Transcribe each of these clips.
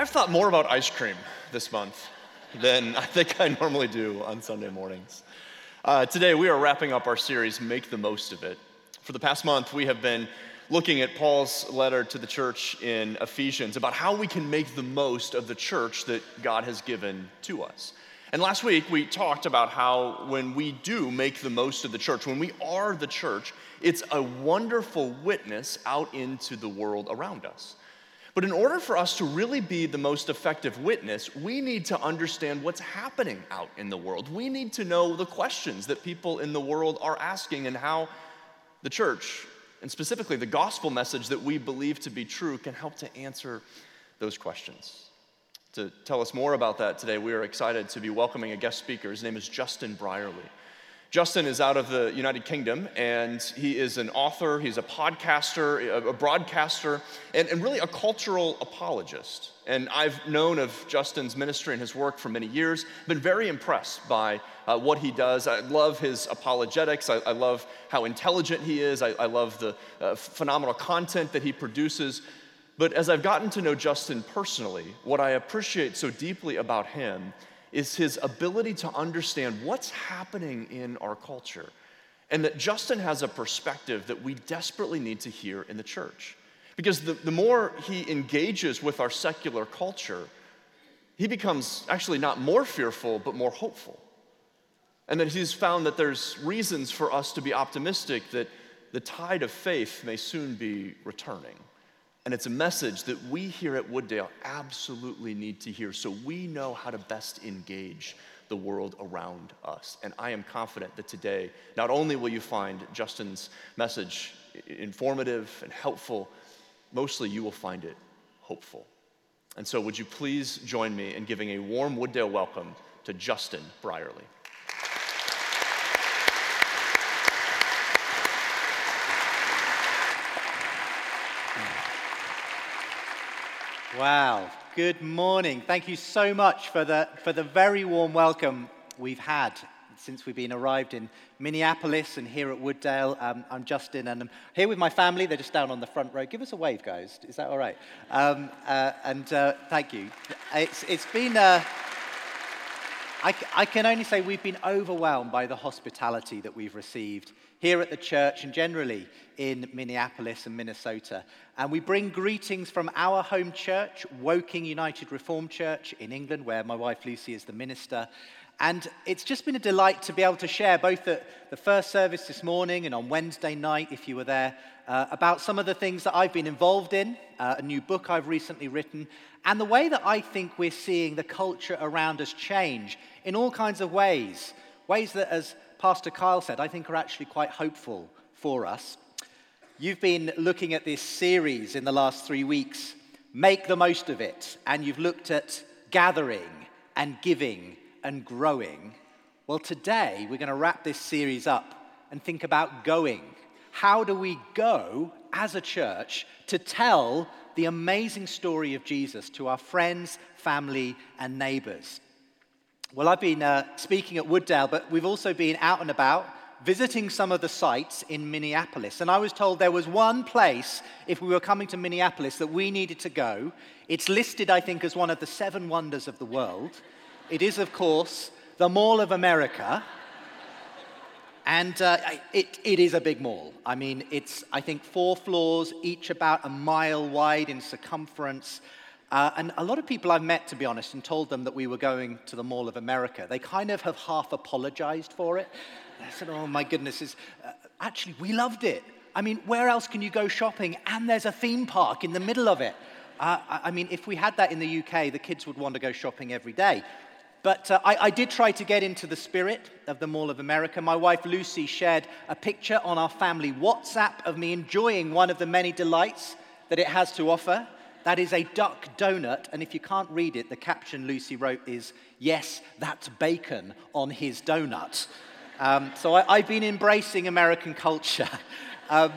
I've thought more about ice cream this month than I think I normally do on Sunday mornings. Uh, today, we are wrapping up our series, Make the Most of It. For the past month, we have been looking at Paul's letter to the church in Ephesians about how we can make the most of the church that God has given to us. And last week, we talked about how when we do make the most of the church, when we are the church, it's a wonderful witness out into the world around us. But in order for us to really be the most effective witness, we need to understand what's happening out in the world. We need to know the questions that people in the world are asking and how the church, and specifically the gospel message that we believe to be true, can help to answer those questions. To tell us more about that today, we are excited to be welcoming a guest speaker. His name is Justin Brierley. Justin is out of the United Kingdom, and he is an author, he's a podcaster, a broadcaster, and, and, really a cultural apologist. And I've known of Justin's ministry and his work for many years, been very impressed by uh, what he does. I love his apologetics, I, I love how intelligent he is, I, I love the uh, phenomenal content that he produces. But as I've gotten to know Justin personally, what I appreciate so deeply about him is his ability to understand what's happening in our culture. And that Justin has a perspective that we desperately need to hear in the church. Because the, the more he engages with our secular culture, he becomes actually not more fearful, but more hopeful. And that he's found that there's reasons for us to be optimistic that the tide of faith may soon be returning. And it's a message that we here at Wooddale absolutely need to hear so we know how to best engage the world around us. And I am confident that today, not only will you find Justin's message informative and helpful, mostly you will find it hopeful. And so, would you please join me in giving a warm Wooddale welcome to Justin Brierley? Wow. Good morning. Thank you so much for the, for the very warm welcome we've had since we've been arrived in Minneapolis and here at Wooddale. Um, I'm Justin and I'm here with my family. They're just down on the front row. Give us a wave, guys. Is that all right? Um, uh, and uh, thank you. It's, it's been. Uh, I, I can only say we've been overwhelmed by the hospitality that we've received here at the church and generally in Minneapolis and Minnesota. And we bring greetings from our home church, Woking United Reformed Church in England, where my wife Lucy is the minister. And it's just been a delight to be able to share both at the first service this morning and on Wednesday night, if you were there, uh, about some of the things that I've been involved in, uh, a new book I've recently written, and the way that I think we're seeing the culture around us change in all kinds of ways. Ways that, as Pastor Kyle said, I think are actually quite hopeful for us. You've been looking at this series in the last three weeks, Make the Most of It, and you've looked at gathering and giving and growing. Well, today we're going to wrap this series up and think about going. How do we go as a church to tell the amazing story of Jesus to our friends, family, and neighbors? Well, I've been uh, speaking at Wooddale, but we've also been out and about visiting some of the sites in Minneapolis. And I was told there was one place, if we were coming to Minneapolis, that we needed to go. It's listed, I think, as one of the seven wonders of the world. It is, of course, the Mall of America. And uh, it, it is a big mall. I mean, it's, I think, four floors, each about a mile wide in circumference. Uh, and a lot of people I've met, to be honest, and told them that we were going to the Mall of America, they kind of have half apologized for it. I said, oh my goodness, uh, actually, we loved it. I mean, where else can you go shopping? And there's a theme park in the middle of it. Uh, I mean, if we had that in the UK, the kids would want to go shopping every day. But uh, I, I, did try to get into the spirit of the Mall of America. My wife Lucy shared a picture on our family WhatsApp of me enjoying one of the many delights that it has to offer. That is a duck donut. And if you can't read it, the caption Lucy wrote is, Yes, that's bacon on his donut. Um, so I, have been embracing American culture. um,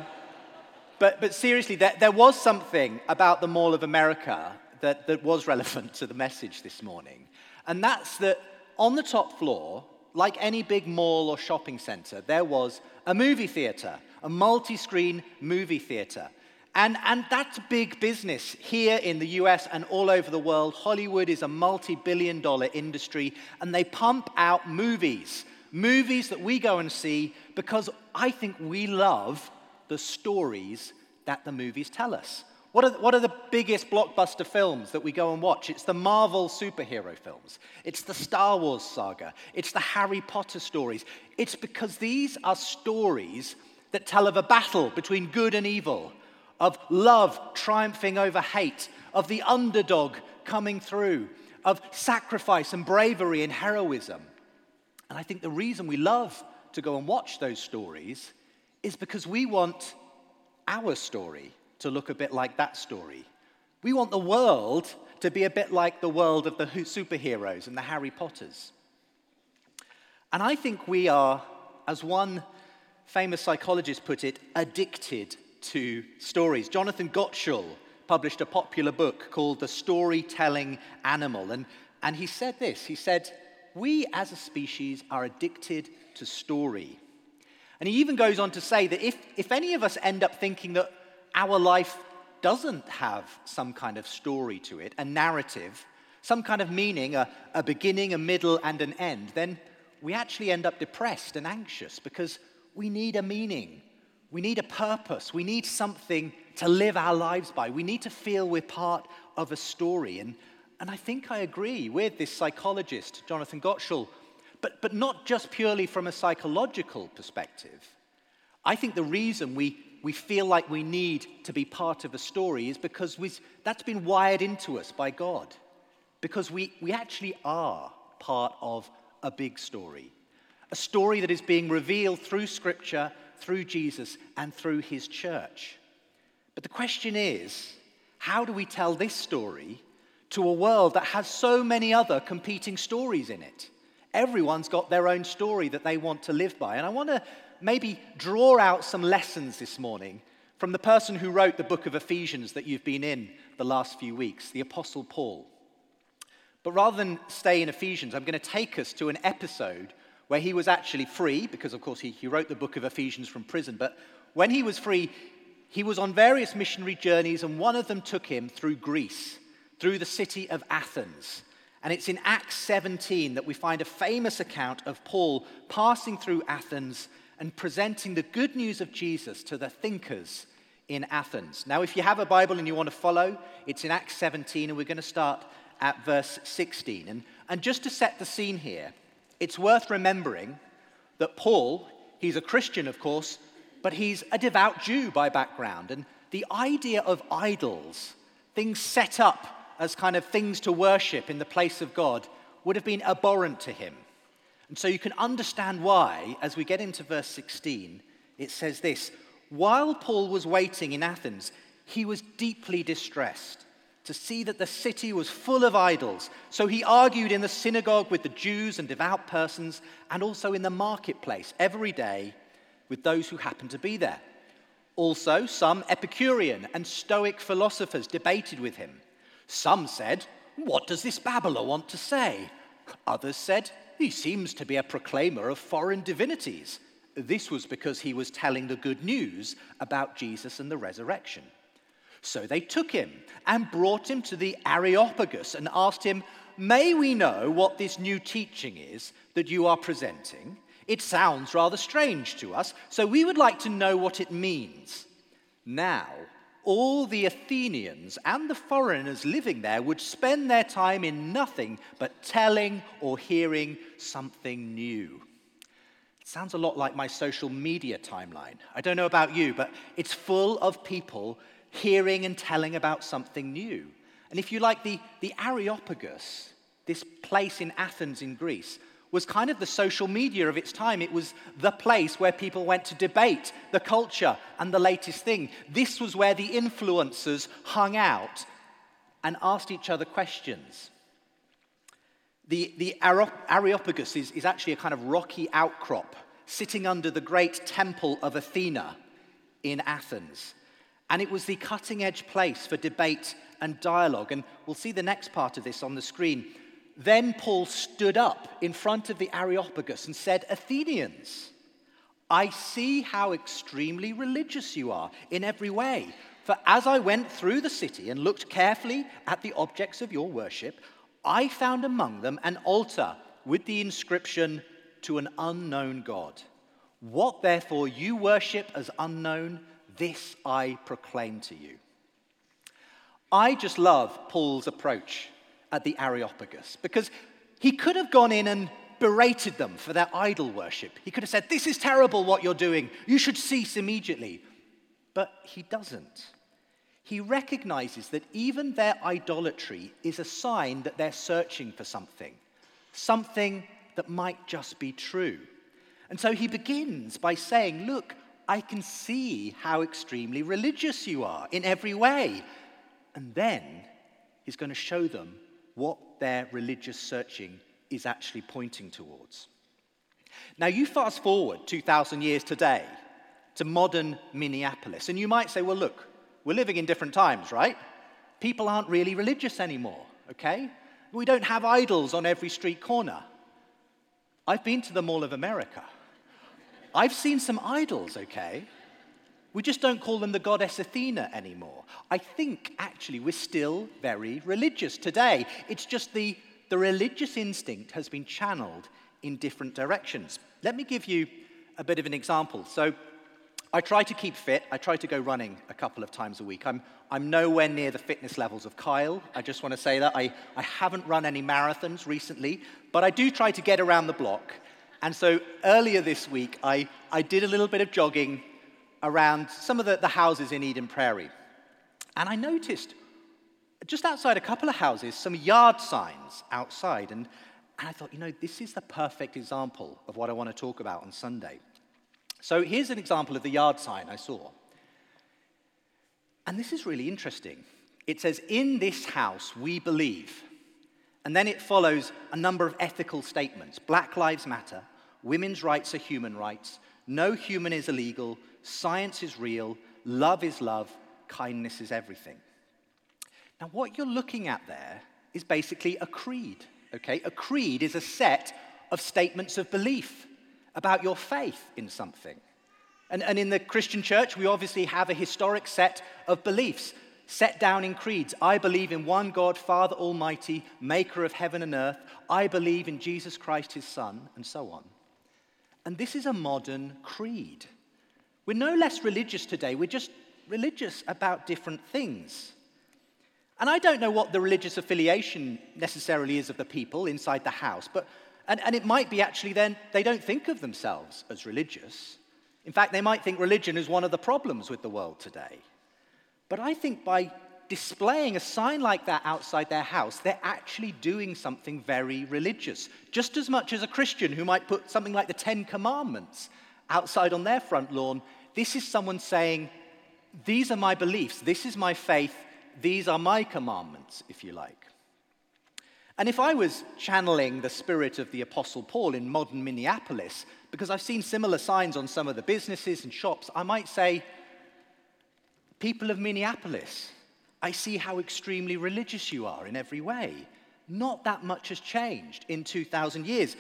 but, but seriously, there, there, was something about the Mall of America that, that was relevant to the message this morning. And that's that on the top floor, like any big mall or shopping center, there was a movie theater, a multi screen movie theater. And, and that's big business here in the US and all over the world. Hollywood is a multi billion dollar industry, and they pump out movies. Movies that we go and see because I think we love the stories that the movies tell us. What are, what are the biggest blockbuster films that we go and watch? It's the Marvel superhero films. It's the Star Wars saga. It's the Harry Potter stories. It's because these are stories that tell of a battle between good and evil, of love triumphing over hate, of the underdog coming through, of sacrifice and bravery and heroism. And I think the reason we love to go and watch those stories is because we want our story to look a bit like that story. We want the world to be a bit like the world of the superheroes and the Harry Potters. And I think we are, as one famous psychologist put it, addicted to stories. Jonathan Gottschall published a popular book called The Storytelling Animal. And, and he said this he said, We as a species are addicted to story. And he even goes on to say that if, if any of us end up thinking that our life doesn't have some kind of story to it, a narrative, some kind of meaning, a, a beginning, a middle, and an end, then we actually end up depressed and anxious because we need a meaning. We need a purpose. We need something to live our lives by. We need to feel we're part of a story. And, and I think I agree with this psychologist, Jonathan Gottschall, but, but not just purely from a psychological perspective. I think the reason we we feel like we need to be part of a story is because we, that's been wired into us by God. Because we, we actually are part of a big story. A story that is being revealed through Scripture, through Jesus, and through His church. But the question is how do we tell this story to a world that has so many other competing stories in it? Everyone's got their own story that they want to live by. And I want to maybe draw out some lessons this morning from the person who wrote the book of Ephesians that you've been in the last few weeks, the Apostle Paul. But rather than stay in Ephesians, I'm going to take us to an episode where he was actually free, because of course he, he wrote the book of Ephesians from prison. But when he was free, he was on various missionary journeys, and one of them took him through Greece, through the city of Athens. And it's in Acts 17 that we find a famous account of Paul passing through Athens and presenting the good news of Jesus to the thinkers in Athens. Now, if you have a Bible and you want to follow, it's in Acts 17, and we're going to start at verse 16. And, and just to set the scene here, it's worth remembering that Paul, he's a Christian, of course, but he's a devout Jew by background. And the idea of idols, things set up as kind of things to worship in the place of God, would have been abhorrent to him. And so you can understand why, as we get into verse 16, it says this While Paul was waiting in Athens, he was deeply distressed to see that the city was full of idols. So he argued in the synagogue with the Jews and devout persons, and also in the marketplace every day with those who happened to be there. Also, some Epicurean and Stoic philosophers debated with him. Some said, What does this babbler want to say? Others said, he seems to be a proclaimer of foreign divinities. This was because he was telling the good news about Jesus and the resurrection. So they took him and brought him to the Areopagus and asked him, May we know what this new teaching is that you are presenting? It sounds rather strange to us, so we would like to know what it means. Now, all the Athenians and the foreigners living there would spend their time in nothing but telling or hearing something new. It sounds a lot like my social media timeline. I don't know about you, but it's full of people hearing and telling about something new. And if you like, the, the Areopagus, this place in Athens in Greece, was kind of the social media of its time. It was the place where people went to debate the culture and the latest thing. This was where the influencers hung out and asked each other questions. The, the Areopagus is, is actually a kind of rocky outcrop sitting under the great temple of Athena in Athens. And it was the cutting edge place for debate and dialogue. And we'll see the next part of this on the screen. Then Paul stood up in front of the Areopagus and said, Athenians, I see how extremely religious you are in every way. For as I went through the city and looked carefully at the objects of your worship, I found among them an altar with the inscription, To an unknown God. What therefore you worship as unknown, this I proclaim to you. I just love Paul's approach at the Areopagus because he could have gone in and berated them for their idol worship. He could have said, This is terrible what you're doing. You should cease immediately. But he doesn't. He recognizes that even their idolatry is a sign that they're searching for something, something that might just be true. And so he begins by saying, Look, I can see how extremely religious you are in every way. And then he's going to show them what their religious searching is actually pointing towards. Now, you fast forward 2,000 years today to modern Minneapolis, and you might say, well, look, we're living in different times, right? People aren't really religious anymore, okay? We don't have idols on every street corner. I've been to the Mall of America. I've seen some idols, okay? We just don't call them the goddess Athena anymore. I think actually we're still very religious today. It's just the, the religious instinct has been channeled in different directions. Let me give you a bit of an example. So, I try to keep fit. I try to go running a couple of times a week. I'm, I'm nowhere near the fitness levels of Kyle. I just want to say that. I, I haven't run any marathons recently, but I do try to get around the block. And so earlier this week, I, I did a little bit of jogging around some of the, the houses in Eden Prairie. And I noticed just outside a couple of houses some yard signs outside. And, and I thought, you know, this is the perfect example of what I want to talk about on Sunday. So here's an example of the yard sign I saw. And this is really interesting. It says, In this house we believe. And then it follows a number of ethical statements Black Lives Matter, women's rights are human rights, no human is illegal, science is real, love is love, kindness is everything. Now, what you're looking at there is basically a creed, okay? A creed is a set of statements of belief about your faith in something. And, and in the Christian church, we obviously have a historic set of beliefs set down in creeds. I believe in one God, Father Almighty, maker of heaven and earth. I believe in Jesus Christ, his Son, and so on. And this is a modern creed. We're no less religious today, we're just religious about different things. And I don't know what the religious affiliation necessarily is of the people inside the house, but, and, and it might be actually then they don't think of themselves as religious. In fact, they might think religion is one of the problems with the world today. But I think by displaying a sign like that outside their house, they're actually doing something very religious. Just as much as a Christian who might put something like the Ten Commandments outside on their front lawn, this is someone saying, These are my beliefs, this is my faith, these are my commandments, if you like. And if I was channeling the spirit of the Apostle Paul in modern Minneapolis, because I've seen similar signs on some of the businesses and shops, I might say, People of Minneapolis, I see how extremely religious you are in every way. Not that much has changed in 2,000 years.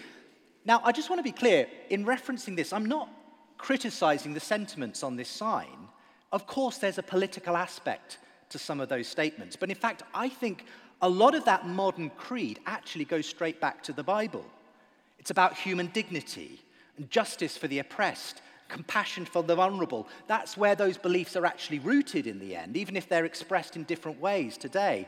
Now, I just want to be clear in referencing this, I'm not criticizing the sentiments on this sign. Of course, there's a political aspect to some of those statements. But in fact, I think a lot of that modern creed actually goes straight back to the Bible. It's about human dignity and justice for the oppressed, compassion for the vulnerable. That's where those beliefs are actually rooted in the end, even if they're expressed in different ways today.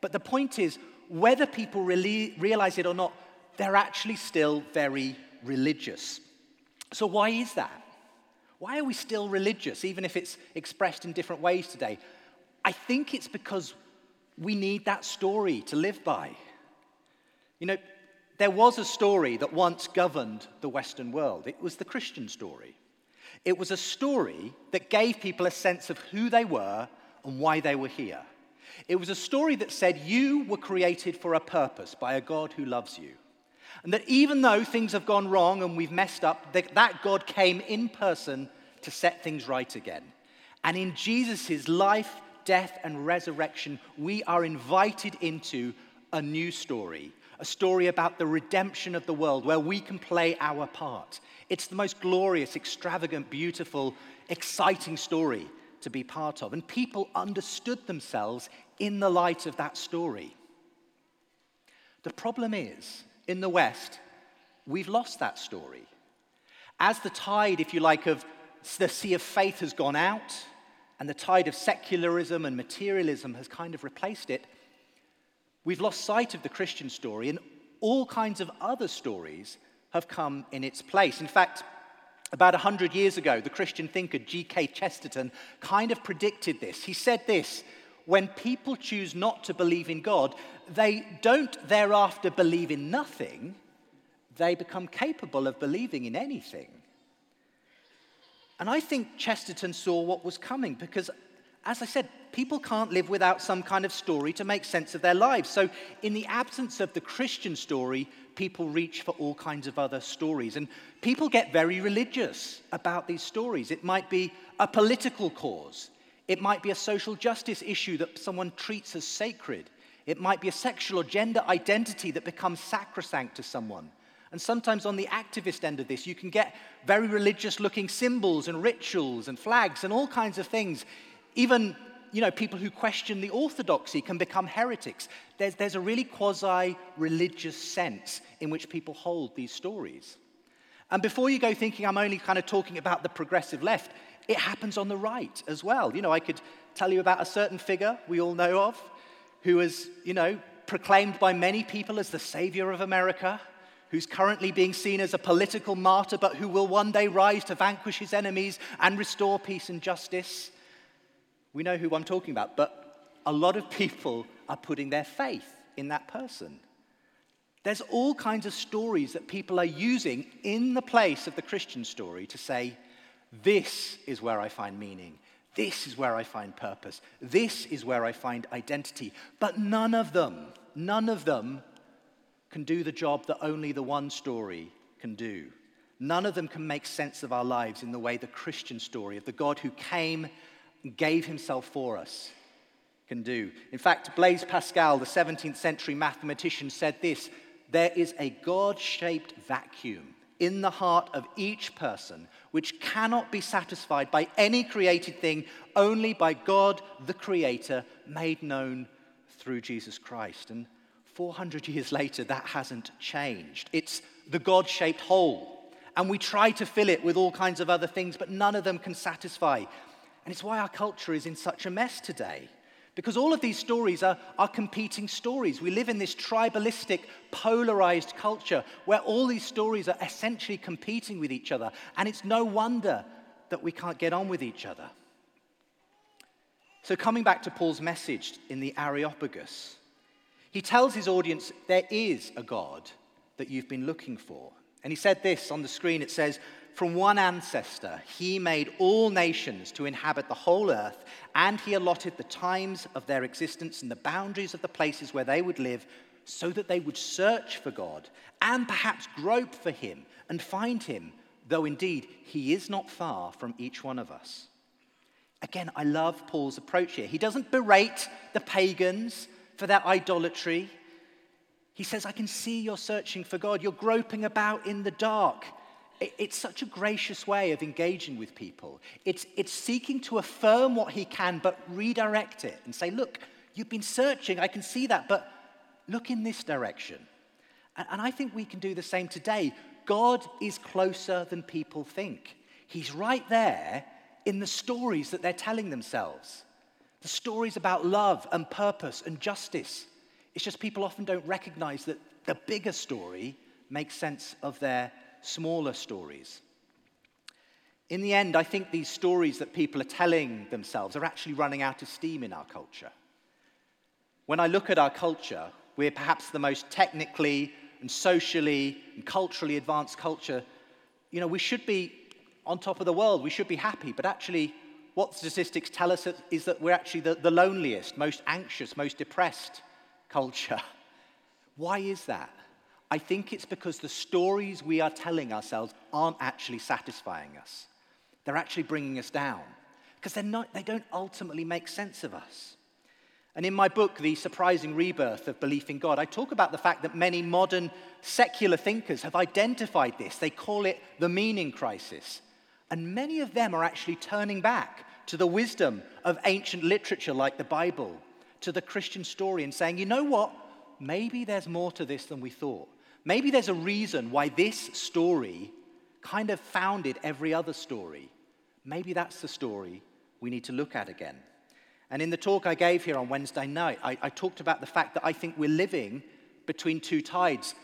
But the point is, whether people really realize it or not, they're actually still very religious. So, why is that? Why are we still religious, even if it's expressed in different ways today? I think it's because we need that story to live by. You know, there was a story that once governed the Western world. It was the Christian story. It was a story that gave people a sense of who they were and why they were here. It was a story that said you were created for a purpose by a God who loves you. And that even though things have gone wrong and we've messed up, that, God came in person to set things right again. And in Jesus' life, death, and resurrection, we are invited into a new story, a story about the redemption of the world where we can play our part. It's the most glorious, extravagant, beautiful, exciting story to be part of. And people understood themselves in the light of that story. The problem is, in the West, we've lost that story. As the tide, if you like, of the sea of faith has gone out, and the tide of secularism and materialism has kind of replaced it, we've lost sight of the Christian story, and all kinds of other stories have come in its place. In fact, about 100 years ago, the Christian thinker G.K. Chesterton kind of predicted this. He said this when people choose not to believe in God, they don't thereafter believe in nothing, they become capable of believing in anything. And I think Chesterton saw what was coming because, as I said, people can't live without some kind of story to make sense of their lives. So, in the absence of the Christian story, people reach for all kinds of other stories. And people get very religious about these stories. It might be a political cause, it might be a social justice issue that someone treats as sacred, it might be a sexual or gender identity that becomes sacrosanct to someone. And sometimes on the activist end of this, you can get very religious looking symbols and rituals and flags and all kinds of things. Even you know, people who question the orthodoxy can become heretics. There's, there's a really quasi religious sense in which people hold these stories. And before you go thinking I'm only kind of talking about the progressive left, it happens on the right as well. You know, I could tell you about a certain figure we all know of who is, you know, proclaimed by many people as the savior of America, who's currently being seen as a political martyr, but who will one day rise to vanquish his enemies and restore peace and justice. We know who I'm talking about, but a lot of people are putting their faith in that person. There's all kinds of stories that people are using in the place of the Christian story to say, this is where I find meaning. This is where I find purpose. This is where I find identity. But none of them, none of them can do the job that only the one story can do. None of them can make sense of our lives in the way the Christian story of the God who came gave himself for us can do. In fact, Blaise Pascal, the 17th century mathematician, said this there is a God shaped vacuum in the heart of each person which cannot be satisfied by any created thing, only by God the Creator, made known through Jesus Christ. And 400 years later, that hasn't changed. It's the God shaped hole. And we try to fill it with all kinds of other things, but none of them can satisfy. And it's why our culture is in such a mess today. Because all of these stories are, are competing stories. We live in this tribalistic, polarized culture where all these stories are essentially competing with each other. And it's no wonder that we can't get on with each other. So, coming back to Paul's message in the Areopagus, he tells his audience there is a God that you've been looking for. And he said this on the screen it says, from one ancestor, he made all nations to inhabit the whole earth, and he allotted the times of their existence and the boundaries of the places where they would live, so that they would search for God and perhaps grope for him and find him, though indeed he is not far from each one of us. Again, I love Paul's approach here. He doesn't berate the pagans for their idolatry. He says, I can see you're searching for God. You're groping about in the dark. It's such a gracious way of engaging with people. It's, it's seeking to affirm what he can, but redirect it and say, look, you've been searching, I can see that, but look in this direction. And, and I think we can do the same today. God is closer than people think. He's right there in the stories that they're telling themselves the stories about love and purpose and justice. It's just people often don't recognize that the bigger story makes sense of their smaller stories. In the end, I think these stories that people are telling themselves are actually running out of steam in our culture. When I look at our culture, we're perhaps the most technically and socially and culturally advanced culture. You know, we should be on top of the world, we should be happy, but actually, what statistics tell us is that we're actually the, the loneliest, most anxious, most depressed culture. Why is that? I think it's because the stories we are telling ourselves aren't actually satisfying us. They're actually bringing us down because they don't ultimately make sense of us. And in my book, The Surprising Rebirth of Belief in God, I talk about the fact that many modern secular thinkers have identified this. They call it the meaning crisis. And many of them are actually turning back to the wisdom of ancient literature like the Bible, to the Christian story, and saying, you know what? Maybe there's more to this than we thought. Maybe there's a reason why this story kind of founded every other story. Maybe that's the story we need to look at again. And in the talk I gave here on Wednesday night, I, I, talked about the fact that I think we're living between two tides.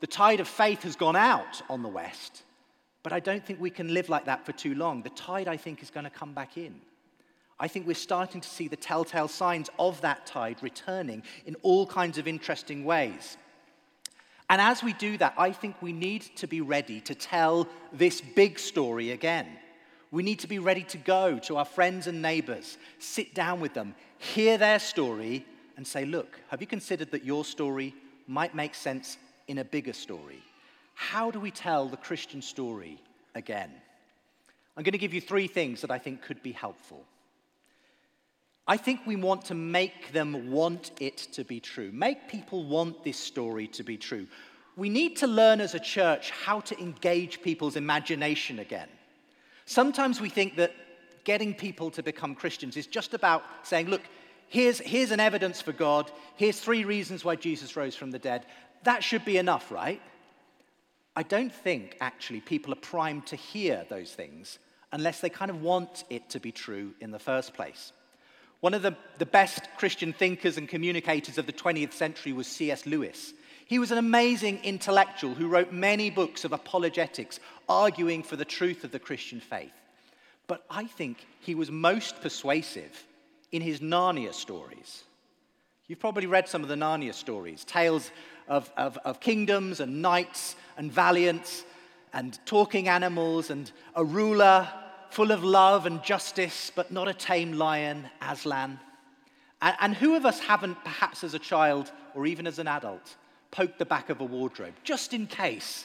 The tide of faith has gone out on the West, but I don't think we can live like that for too long. The tide, I think, is going to come back in. I think we're starting to see the telltale signs of that tide returning in all kinds of interesting ways. And as we do that, I think we need to be ready to tell this big story again. We need to be ready to go to our friends and neighbors, sit down with them, hear their story, and say, Look, have you considered that your story might make sense in a bigger story? How do we tell the Christian story again? I'm going to give you three things that I think could be helpful. I think we want to make them want it to be true, make people want this story to be true. We need to learn as a church how to engage people's imagination again. Sometimes we think that getting people to become Christians is just about saying, look, here's, here's an evidence for God, here's three reasons why Jesus rose from the dead. That should be enough, right? I don't think actually people are primed to hear those things unless they kind of want it to be true in the first place. One of the, the best Christian thinkers and communicators of the 20th century was C.S. Lewis. He was an amazing intellectual who wrote many books of apologetics, arguing for the truth of the Christian faith. But I think he was most persuasive in his Narnia stories. You've probably read some of the Narnia stories tales of, of, of kingdoms and knights and valiants and talking animals and a ruler full of love and justice, but not a tame lion, Aslan. And, and who of us haven't, perhaps as a child or even as an adult, poked the back of a wardrobe, just in case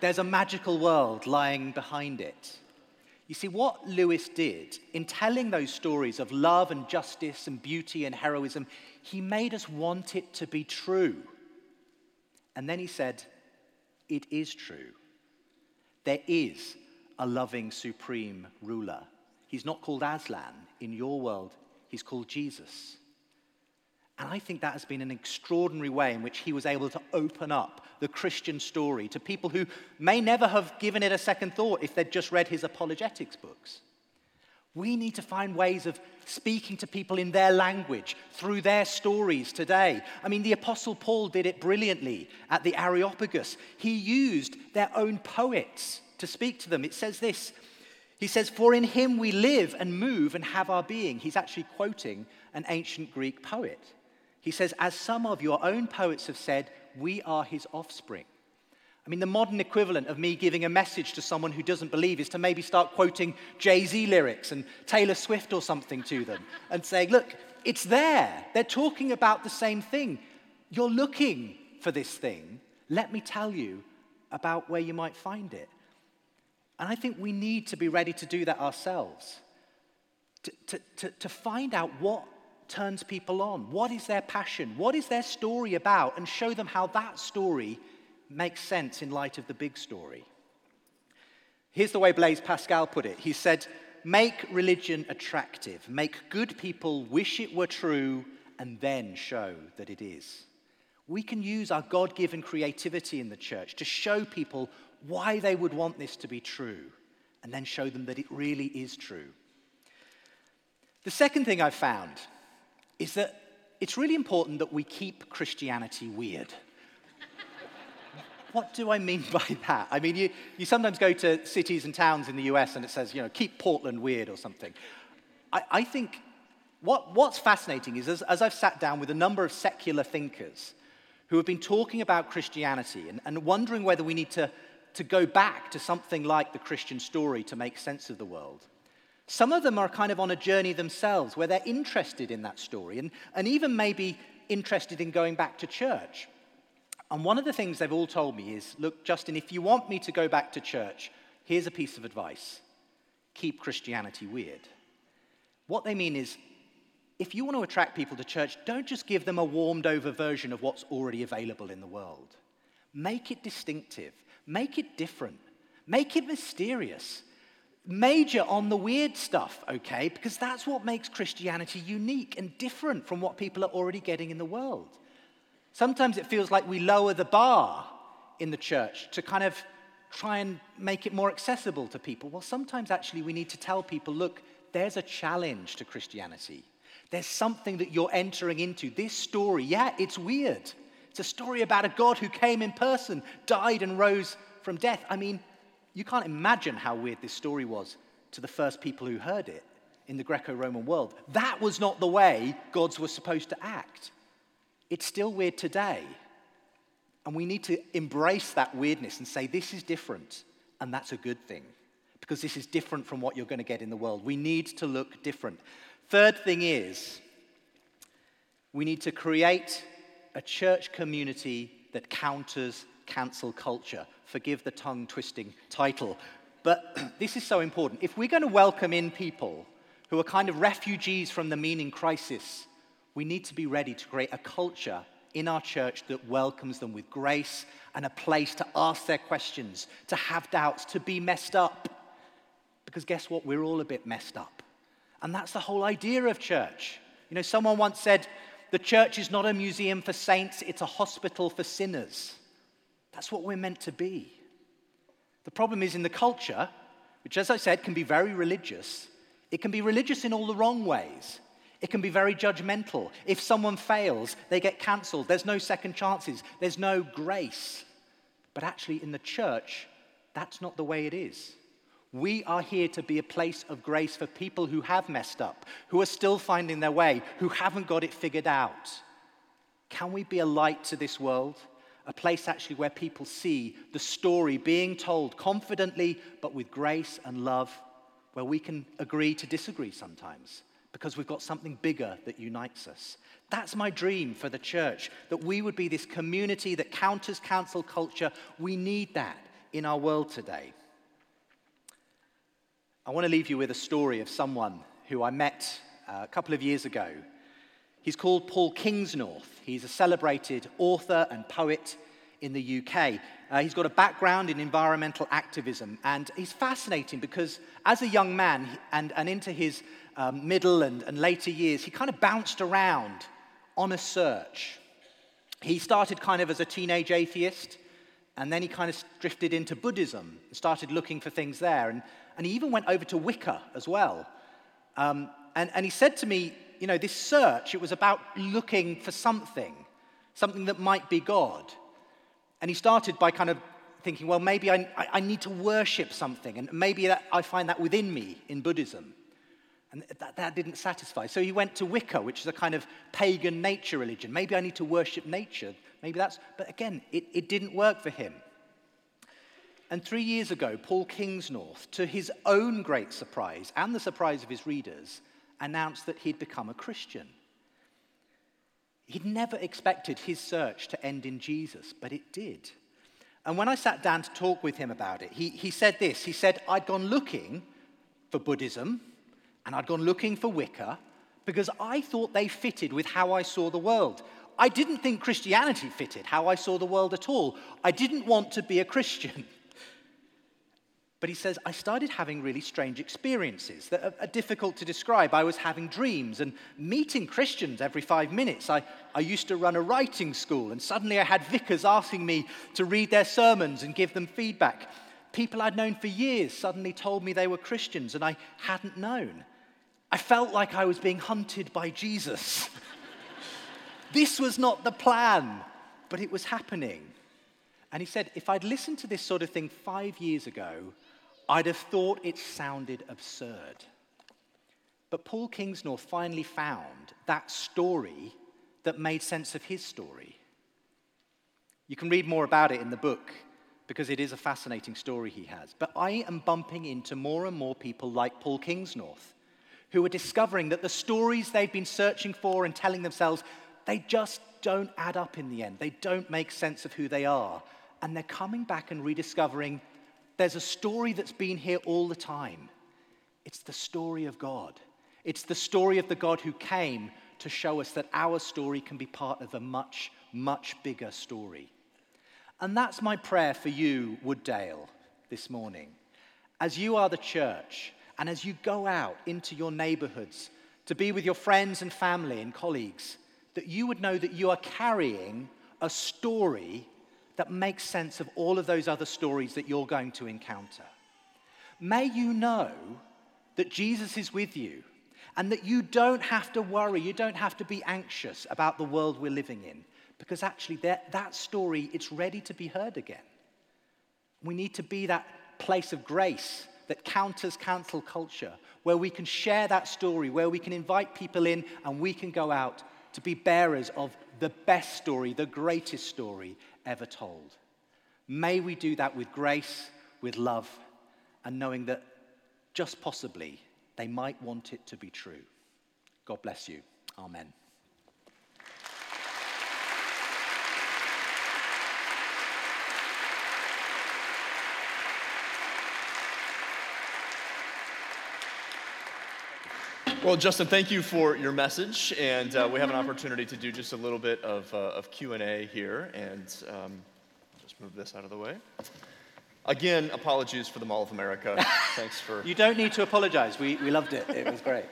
there's a magical world lying behind it? You see, what Lewis did in telling those stories of love and justice and beauty and heroism, he made us want it to be true. And then he said, It is true. There is a loving, supreme ruler. He's not called Aslan in your world, he's called Jesus. And I think that has been an extraordinary way in which he was able to open up the Christian story to people who may never have given it a second thought if they'd just read his apologetics books. We need to find ways of speaking to people in their language, through their stories today. I mean, the Apostle Paul did it brilliantly at the Areopagus. He used their own poets to speak to them. It says this He says, For in him we live and move and have our being. He's actually quoting an ancient Greek poet. He says, As some of your own poets have said, we are his offspring. I mean, the modern equivalent of me giving a message to someone who doesn't believe is to maybe start quoting Jay Z lyrics and Taylor Swift or something to them and saying, Look, it's there. They're talking about the same thing. You're looking for this thing. Let me tell you about where you might find it. And I think we need to be ready to do that ourselves. To, to, to, to, find out what turns people on, what is their passion, what is their story about, and show them how that story makes sense in light of the big story. Here's the way Blaise Pascal put it He said, Make religion attractive, make good people wish it were true, and then show that it is. We can use our God given creativity in the church to show people why they would want this to be true, and then show them that it really is true. The second thing I've found is that it's really important that we keep Christianity weird. what do I mean by that? I mean, you, you sometimes go to cities and towns in the US and it says, you know, keep Portland weird or something. I, I think what, what's fascinating is as, as I've sat down with a number of secular thinkers who have been talking about Christianity and, and wondering whether we need to to go back to something like the Christian story to make sense of the world. Some of them are kind of on a journey themselves where they're interested in that story and, and even maybe interested in going back to church. And one of the things they've all told me is look, Justin, if you want me to go back to church, here's a piece of advice keep Christianity weird. What they mean is if you want to attract people to church, don't just give them a warmed over version of what's already available in the world. Make it distinctive. Make it different. Make it mysterious. major on the weird stuff, okay? Because that's what makes Christianity unique and different from what people are already getting in the world. Sometimes it feels like we lower the bar in the church to kind of try and make it more accessible to people. Well, sometimes actually we need to tell people look, there's a challenge to Christianity. There's something that you're entering into. This story, yeah, it's weird. A story about a God who came in person, died, and rose from death. I mean, you can't imagine how weird this story was to the first people who heard it in the Greco Roman world. That was not the way gods were supposed to act. It's still weird today. And we need to embrace that weirdness and say, this is different. And that's a good thing because this is different from what you're going to get in the world. We need to look different. Third thing is, we need to create a church community that counters cancel culture. Forgive the tongue twisting title. But this is so important. If we're going to welcome in people who are kind of refugees from the meaning crisis, we need to be ready to create a culture in our church that welcomes them with grace and a place to ask their questions, to have doubts, to be messed up. Because guess what? We're all a bit messed up. And that's the whole idea of church. You know, someone once said, the church is not a museum for saints, it's a hospital for sinners. That's what we're meant to be. The problem is in the culture, which, as I said, can be very religious, it can be religious in all the wrong ways. It can be very judgmental. If someone fails, they get cancelled. There's no second chances, there's no grace. But actually, in the church, that's not the way it is. We are here to be a place of grace for people who have messed up, who are still finding their way, who haven't got it figured out. Can we be a light to this world? A place actually where people see the story being told confidently, but with grace and love, where we can agree to disagree sometimes because we've got something bigger that unites us. That's my dream for the church, that we would be this community that counters cancel culture. We need that in our world today. I want to leave you with a story of someone who I met uh, a couple of years ago. He's called Paul Kingsnorth. He's a celebrated author and poet in the UK. Uh, he's got a background in environmental activism, and he's fascinating because as a young man and, and into his um, middle and, and later years, he kind of bounced around on a search. He started kind of as a teenage atheist, and then he kind of drifted into Buddhism and started looking for things there. And, and he even went over to Wicca as well. Um, and, and he said to me, you know, this search, it was about looking for something, something that might be God. And he started by kind of thinking, well, maybe I, I need to worship something, and maybe that, I find that within me in Buddhism. And that, that didn't satisfy. So he went to Wicca, which is a kind of pagan nature religion. Maybe I need to worship nature. Maybe that's, but again, it, it didn't work for him. And three years ago, Paul Kingsnorth, to his own great surprise and the surprise of his readers, announced that he'd become a Christian. He'd never expected his search to end in Jesus, but it did. And when I sat down to talk with him about it, he, he said this He said, I'd gone looking for Buddhism and I'd gone looking for Wicca because I thought they fitted with how I saw the world. I didn't think Christianity fitted how I saw the world at all. I didn't want to be a Christian. But he says, I started having really strange experiences that are, are, difficult to describe. I was having dreams and meeting Christians every five minutes. I, I used to run a writing school, and suddenly I had vicars asking me to read their sermons and give them feedback. People I'd known for years suddenly told me they were Christians, and I hadn't known. I felt like I was being hunted by Jesus. this was not the plan, but it was happening. And he said, if I'd listened to this sort of thing five years ago, I'd have thought it sounded absurd. But Paul Kingsnorth finally found that story that made sense of his story. You can read more about it in the book because it is a fascinating story he has. But I am bumping into more and more people like Paul Kingsnorth who are discovering that the stories they've been searching for and telling themselves, they just don't add up in the end. They don't make sense of who they are. And they're coming back and rediscovering there's a story that's been here all the time. It's the story of God. It's the story of the God who came to show us that our story can be part of a much, much bigger story. And that's my prayer for you, Wooddale, this morning. as you are the church, and as you go out into your neighborhoods to be with your friends and family and colleagues, that you would know that you are carrying a story that makes sense of all of those other stories that you're going to encounter. May you know that Jesus is with you and that you don't have to worry, you don't have to be anxious about the world we're living in, because actually that, that story, it's ready to be heard again. We need to be that place of grace that counters cancel culture, where we can share that story, where we can invite people in and we can go out to be bearers of the best story, the greatest story ever told. May we do that with grace, with love, and knowing that just possibly they might want it to be true. God bless you. Amen. Well, Justin, thank you for your message, and uh, we have an opportunity to do just a little bit of, uh, of Q&A here, and um, just move this out of the way. Again, apologies for the Mall of America. Thanks for... You don't need to apologize. We, we loved it. It was great.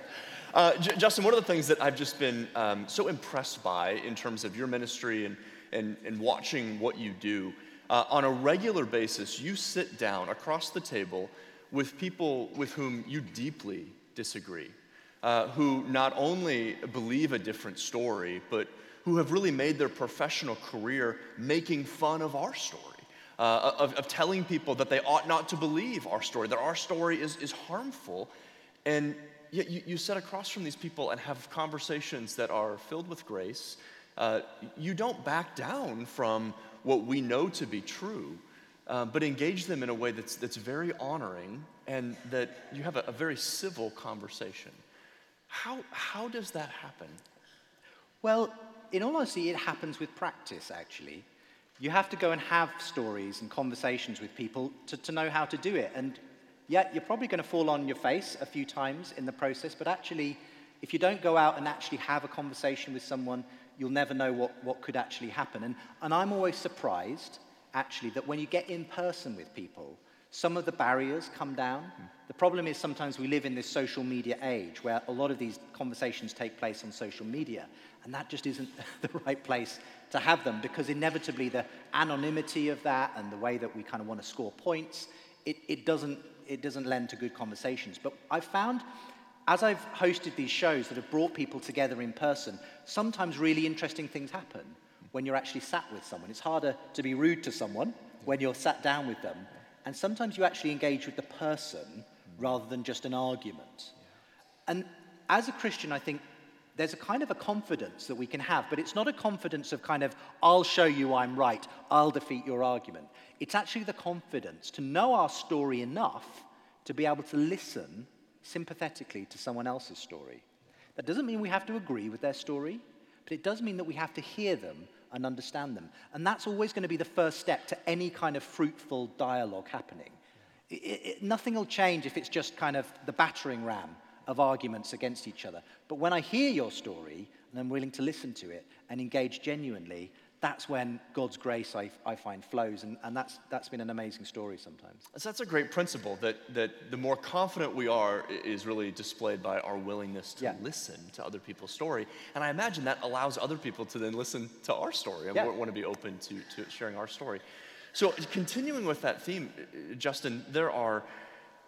Uh, J- Justin, one of the things that I've just been um, so impressed by in terms of your ministry and, and, and watching what you do, uh, on a regular basis, you sit down across the table with people with whom you deeply disagree uh, who not only believe a different story, but who have really made their professional career making fun of our story, uh, of, of telling people that they ought not to believe our story, that our story is, is harmful. And yet you, you sit across from these people and have conversations that are filled with grace. Uh, you don't back down from what we know to be true, uh, but engage them in a way that's, that's very honoring and that you have a, a very civil conversation. How, how does that happen? Well, in all honesty, it happens with practice, actually. You have to go and have stories and conversations with people to, to know how to do it. And yeah, you're probably going to fall on your face a few times in the process, but actually, if you don't go out and actually have a conversation with someone, you'll never know what, what could actually happen. And, and I'm always surprised, actually, that when you get in person with people, some of the barriers come down. The problem is sometimes we live in this social media age where a lot of these conversations take place on social media, and that just isn't the right place to have them because inevitably the anonymity of that and the way that we kind of want to score points, it, it, doesn't, it doesn't lend to good conversations. But I've found as I've hosted these shows that have brought people together in person, sometimes really interesting things happen when you're actually sat with someone. It's harder to be rude to someone when you're sat down with them and sometimes you actually engage with the person rather than just an argument. And as a Christian, I think there's a kind of a confidence that we can have, but it's not a confidence of kind of, I'll show you I'm right, I'll defeat your argument. It's actually the confidence to know our story enough to be able to listen sympathetically to someone else's story. That doesn't mean we have to agree with their story, but it does mean that we have to hear them and understand them. And that's always going to be the first step to any kind of fruitful dialogue happening. It, it, nothing will change if it's just kind of the battering ram of arguments against each other. But when I hear your story and I'm willing to listen to it and engage genuinely, that's when God's grace, I, I find, flows. And, and that's, that's been an amazing story sometimes. So that's a great principle that, that the more confident we are is really displayed by our willingness to yeah. listen to other people's story. And I imagine that allows other people to then listen to our story and yeah. want to be open to, to sharing our story. So, continuing with that theme, uh, Justin, there are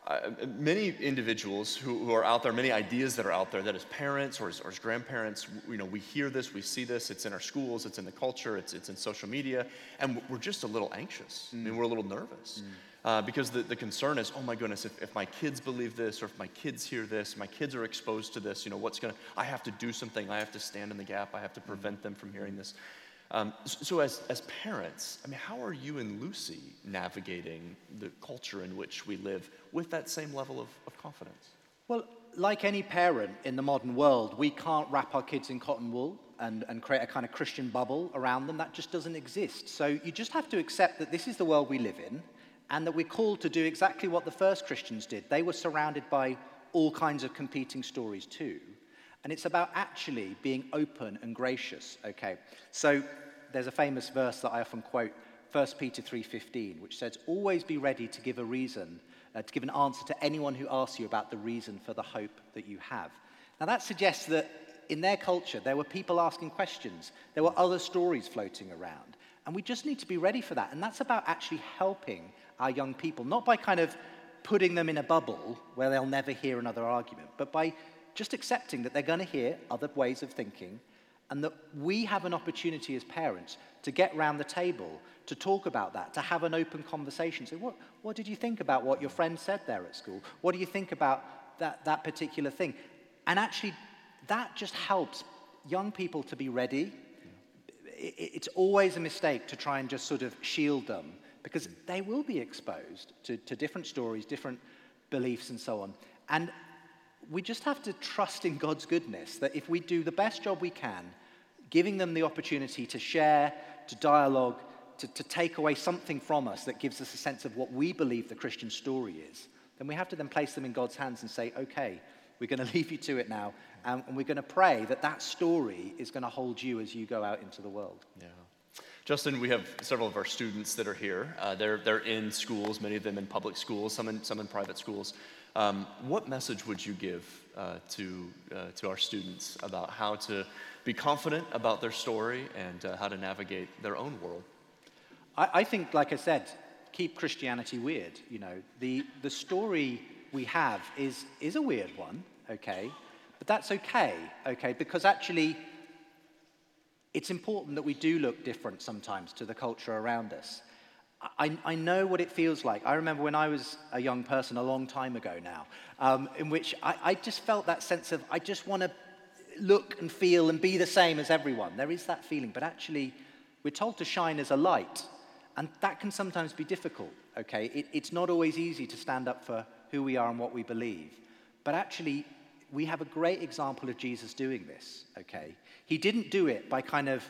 uh, many individuals who, who, are out there, many ideas that are out there that as parents or as, or as, grandparents, you know, we hear this, we see this, it's in our schools, it's in the culture, it's, it's in social media, and we're just a little anxious. Mm. I mean, we're a little nervous. Mm. Uh, because the, the concern is, oh my goodness, if, if my kids believe this, or if my kids hear this, my kids are exposed to this, you know, what's gonna, I have to do something, I have to stand in the gap, I have to prevent mm. them from hearing this. Um, so, as, as parents, I mean, how are you and Lucy navigating the culture in which we live with that same level of, of confidence? Well, like any parent in the modern world, we can't wrap our kids in cotton wool and, and create a kind of Christian bubble around them. That just doesn't exist. So, you just have to accept that this is the world we live in and that we're called to do exactly what the first Christians did. They were surrounded by all kinds of competing stories, too. And it's about actually being open and gracious, okay? So there's a famous verse that I often quote, 1 Peter 3:15, which says, "Always be ready to give a reason uh, to give an answer to anyone who asks you about the reason for the hope that you have. Now, that suggests that in their culture, there were people asking questions, there were other stories floating around. And we just need to be ready for that. And that's about actually helping our young people, not by kind of putting them in a bubble where they'll never hear another argument, but by just accepting that they're going to hear other ways of thinking and that we have an opportunity as parents to get round the table, to talk about that, to have an open conversation. Say, what, what did you think about what your friend said there at school? What do you think about that, that particular thing? And actually, that just helps young people to be ready. It's always a mistake to try and just sort of shield them because they will be exposed to, to different stories, different beliefs, and so on. And we just have to trust in God's goodness that if we do the best job we can, giving them the opportunity to share, to dialogue, to, to take away something from us that gives us a sense of what we believe the Christian story is, then we have to then place them in God's hands and say, okay, we're going to leave you to it now, and, and we're going to pray that that story is going to hold you as you go out into the world. Yeah. Justin, we have several of our students that are here. Uh, they're, they're in schools, many of them in public schools, some in, some in private schools. Um, what message would you give uh, to, uh, to our students about how to be confident about their story and uh, how to navigate their own world? I, I, think, like I said, keep Christianity weird. You know, the, the story we have is, is a weird one, okay? But that's okay, okay? Because actually, it's important that we do look different sometimes to the culture around us. I, I, know what it feels like. I remember when I was a young person a long time ago now, um, in which I, I, just felt that sense of I just want to look and feel and be the same as everyone. There is that feeling, but actually, we're told to shine as a light, and that can sometimes be difficult, okay? It, it's not always easy to stand up for who we are and what we believe. But actually, we have a great example of Jesus doing this, okay? He didn't do it by kind of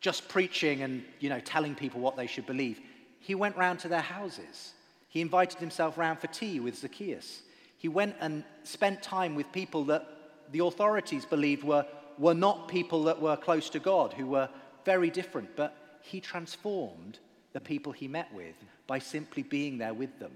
just preaching and, you know, telling people what they should believe. He went round to their houses. He invited himself round for tea with Zacchaeus. He went and spent time with people that the authorities believed were, were not people that were close to God, who were very different. But he transformed the people he met with by simply being there with them.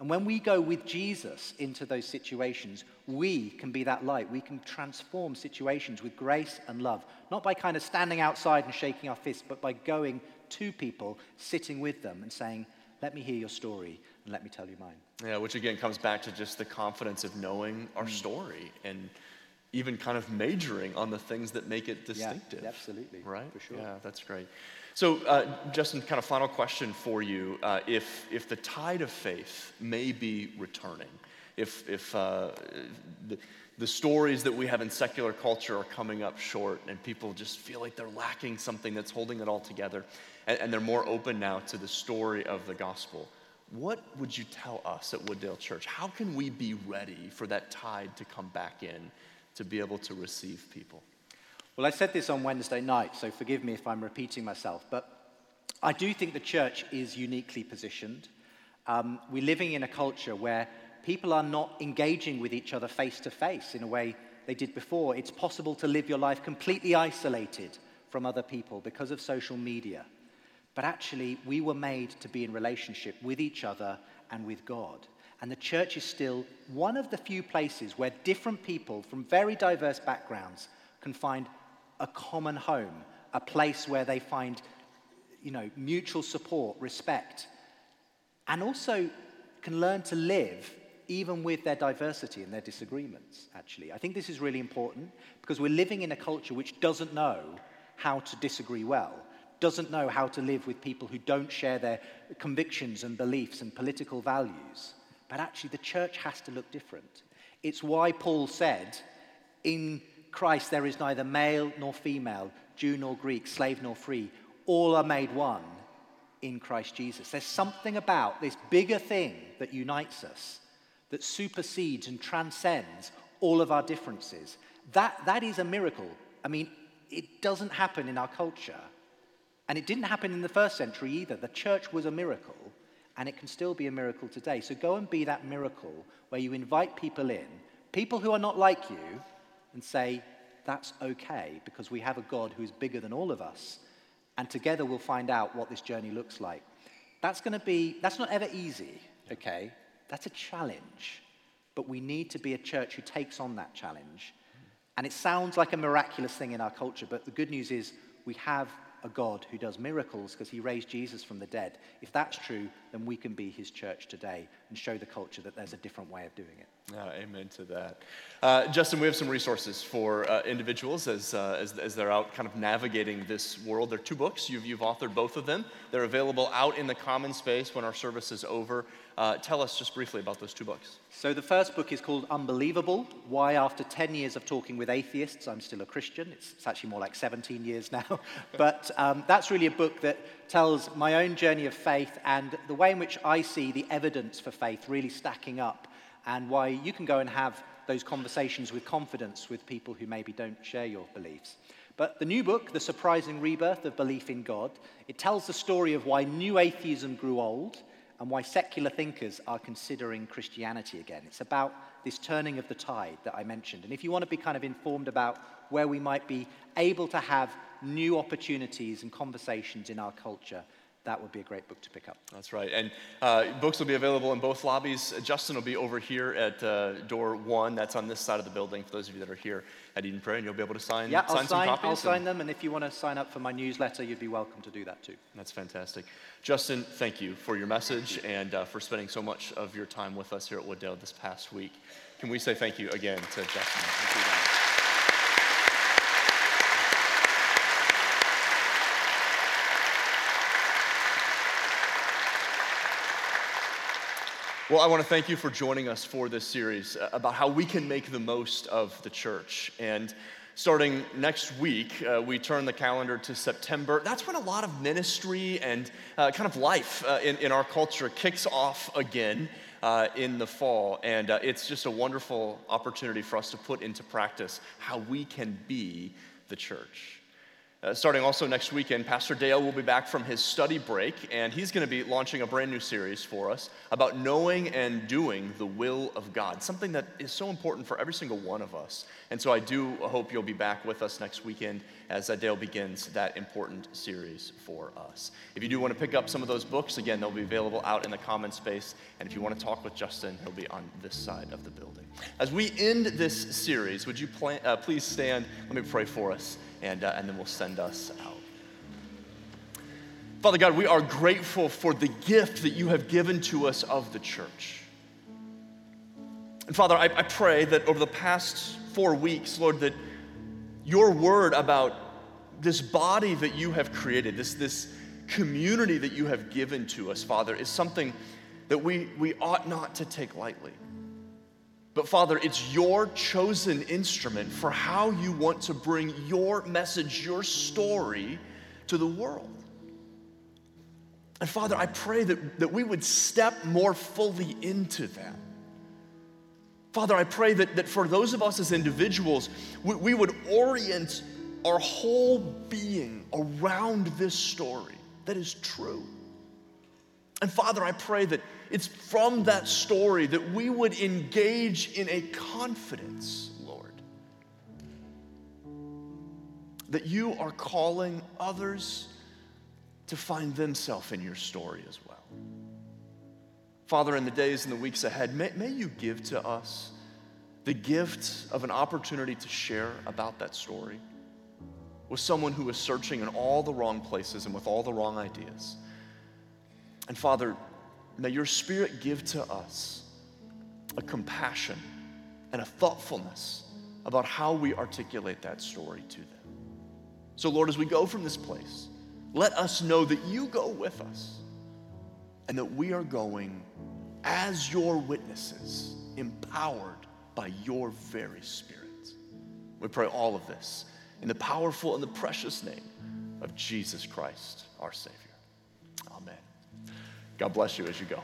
And when we go with Jesus into those situations, we can be that light. We can transform situations with grace and love, not by kind of standing outside and shaking our fists, but by going to people, sitting with them, and saying, Let me hear your story and let me tell you mine. Yeah, which again comes back to just the confidence of knowing our mm. story and even kind of majoring on the things that make it distinctive. Yeah, absolutely. Right? For sure. Yeah, that's great. So, uh, Justin, kind of final question for you. Uh, if, if the tide of faith may be returning, if, if uh, the, the stories that we have in secular culture are coming up short and people just feel like they're lacking something that's holding it all together, and, and they're more open now to the story of the gospel, what would you tell us at Wooddale Church? How can we be ready for that tide to come back in to be able to receive people? Well, I said this on Wednesday night, so forgive me if I'm repeating myself, but I do think the church is uniquely positioned. Um, we're living in a culture where people are not engaging with each other face to face in a way they did before. It's possible to live your life completely isolated from other people because of social media. But actually, we were made to be in relationship with each other and with God. And the church is still one of the few places where different people from very diverse backgrounds can find a common home, a place where they find, you know, mutual support, respect, and also can learn to live even with their diversity and their disagreements, actually. I think this is really important because we're living in a culture which doesn't know how to disagree well, doesn't know how to live with people who don't share their convictions and beliefs and political values. But actually, the church has to look different. It's why Paul said in Christ, there is neither male nor female, Jew nor Greek, slave nor free. All are made one in Christ Jesus. There's something about this bigger thing that unites us, that supersedes and transcends all of our differences. That, that is a miracle. I mean, it doesn't happen in our culture. And it didn't happen in the first century either. The church was a miracle, and it can still be a miracle today. So go and be that miracle where you invite people in, people who are not like you, and say, that's okay because we have a God who is bigger than all of us. And together we'll find out what this journey looks like. That's going to be, that's not ever easy, okay? That's a challenge. But we need to be a church who takes on that challenge. And it sounds like a miraculous thing in our culture, but the good news is we have a God who does miracles because he raised Jesus from the dead. If that's true, then we can be his church today and show the culture that there's a different way of doing it. Amen to that. Uh, Justin, we have some resources for uh, individuals as, uh, as, as, they're out kind of navigating this world. There are two books. You've, you've authored both of them. They're available out in the common space when our service is over. Uh, tell us just briefly about those two books. So, the first book is called Unbelievable Why, after 10 years of talking with atheists, I'm still a Christian. It's, it's actually more like 17 years now. but um, that's really a book that tells my own journey of faith and the way in which I see the evidence for faith really stacking up, and why you can go and have those conversations with confidence with people who maybe don't share your beliefs. But the new book, The Surprising Rebirth of Belief in God, it tells the story of why new atheism grew old and why secular thinkers are considering Christianity again. It's about this turning of the tide that I mentioned. And if you want to be kind of informed about where we might be able to have new opportunities and conversations in our culture, that would be a great book to pick up. That's right. And uh, books will be available in both lobbies. Justin will be over here at uh, door one. That's on this side of the building for those of you that are here at Eden Prairie, and you'll be able to sign, yeah, sign I'll sign. I'll sign them, and if you want to sign up for my newsletter, you'd be welcome to do that too. That's fantastic. Justin, thank you for your message and uh, for spending so much of your time with us here at Wooddale this past week. Can we say thank you again to Justin? Well, I want to thank you for joining us for this series uh, about how we can make the most of the church. And starting next week, uh, we turn the calendar to September. That's when a lot of ministry and uh, kind of life uh, in, in our culture kicks off again. Uh, in the fall. And uh, it's just a wonderful opportunity for us to put into practice how we can be the church. Uh, starting also next weekend, Pastor Dale will be back from his study break, and he's going to be launching a brand new series for us about knowing and doing the will of God, something that is so important for every single one of us. And so I do hope you'll be back with us next weekend as uh, Dale begins that important series for us. If you do want to pick up some of those books, again, they'll be available out in the common space. And if you want to talk with Justin, he'll be on this side of the building. As we end this series, would you uh, please stand? Let me pray for us and, uh, and then we'll send us out. Father God, we are grateful for the gift that you have given to us of the church. And Father, I, I pray that over the past four weeks, Lord, that your word about this body that you have created, this, this community that you have given to us, Father, is something that we, we ought not to take lightly. But Father, it's your chosen instrument for how you want to bring your message, your story to the world. And Father, I pray that, that we would step more fully into that. Father, I pray that, that for those of us as individuals, we, we would orient our whole being around this story that is true. And Father, I pray that it's from that story that we would engage in a confidence, Lord, that you are calling others to find themselves in your story as well. Father, in the days and the weeks ahead, may, may you give to us the gift of an opportunity to share about that story with someone who is searching in all the wrong places and with all the wrong ideas. And Father, May your Spirit give to us a compassion and a thoughtfulness about how we articulate that story to them. So, Lord, as we go from this place, let us know that you go with us and that we are going as your witnesses, empowered by your very Spirit. We pray all of this in the powerful and the precious name of Jesus Christ, our Savior. God bless you as you go.